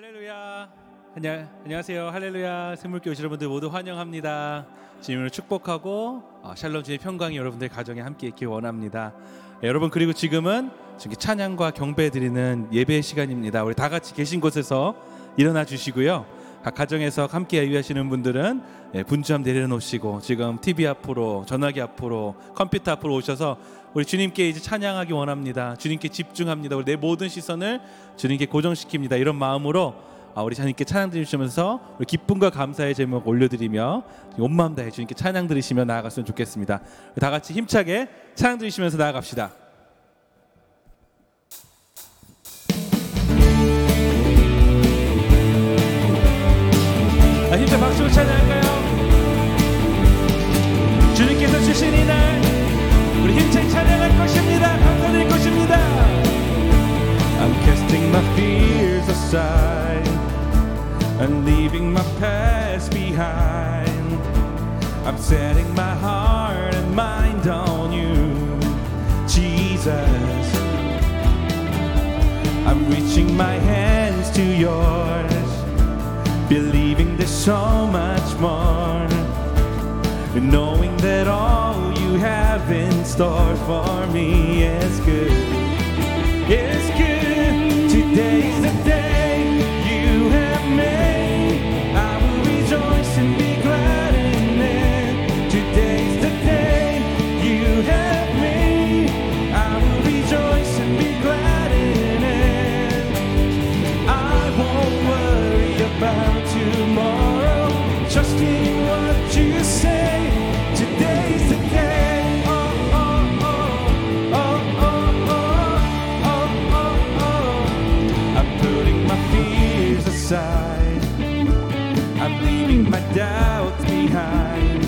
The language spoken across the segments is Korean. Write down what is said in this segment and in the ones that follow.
할렐루야. 안녕, 안녕하세요. 할렐루야. 생물교 오신 여러분들 모두 환영합니다. 주님을 축복하고 어, 샬롬 주의 평강이 여러분들 가정에 함께 있길 원합니다. 예, 여러분 그리고 지금은 지금 찬양과 경배 드리는 예배 시간입니다. 우리 다 같이 계신 곳에서 일어나 주시고요. 각 가정에서 함께 예배하시는 분들은 예, 분주함 내려놓으시고 지금 TV 앞으로 전화기 앞으로 컴퓨터 앞으로 오셔서 우리 주님께 이제 찬양하기 원합니다. 주님께 집중합니다. 우리 내 모든 시선을 주님께 고정시킵니다. 이런 마음으로 아, 우리 하나님께 찬양 드리시면서 우리 기쁨과 감사의 제목 올려드리며 온 마음 다해 주님께 찬양 드리시며 나아갔으면 좋겠습니다. 다 같이 힘차게 찬양 드리시면서 나아갑시다. 주님께서 주신 이날 우리 힘차게 찬양할 것입니다. 감사드릴 것입니다. I'm casting my fears aside and leaving my past behind. I'm setting my heart and mind on you, Jesus. I'm reaching my hands to yours, believing there's so much more. Knowing that all you have in store for me is good. It's good. Today's the aside. I'm leaving my doubts behind.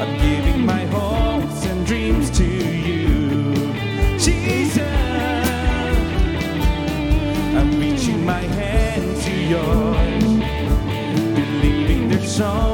I'm giving my hopes and dreams to you, Jesus. I'm reaching my hand to yours, believing there's so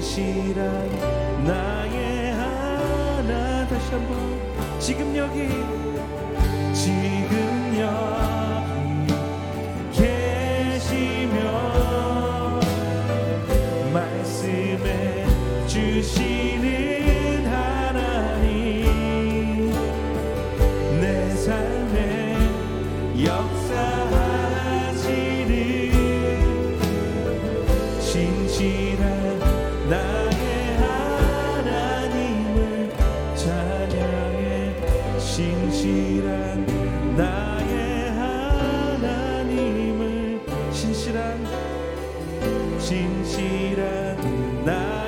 신실한 나의 하나 다시 한번 지금 여기 지금 진실한 나.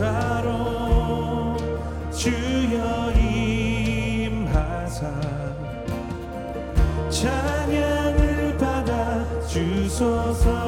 보좌로 주여 임하사 찬양을 받아 주소서.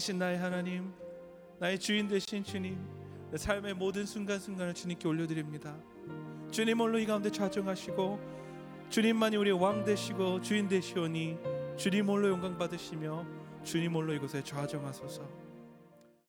왕이신 나의 하나님 나의 주인 되신 주님 내 삶의 모든 순간순간을 주님께 올려드립니다. 주님 홀로 이 가운데 좌정하시고 주님만이 우리의 왕 되시고 주인 되시오니 주님 홀로 영광 받으시며 주님 홀로 이곳에 좌정하소서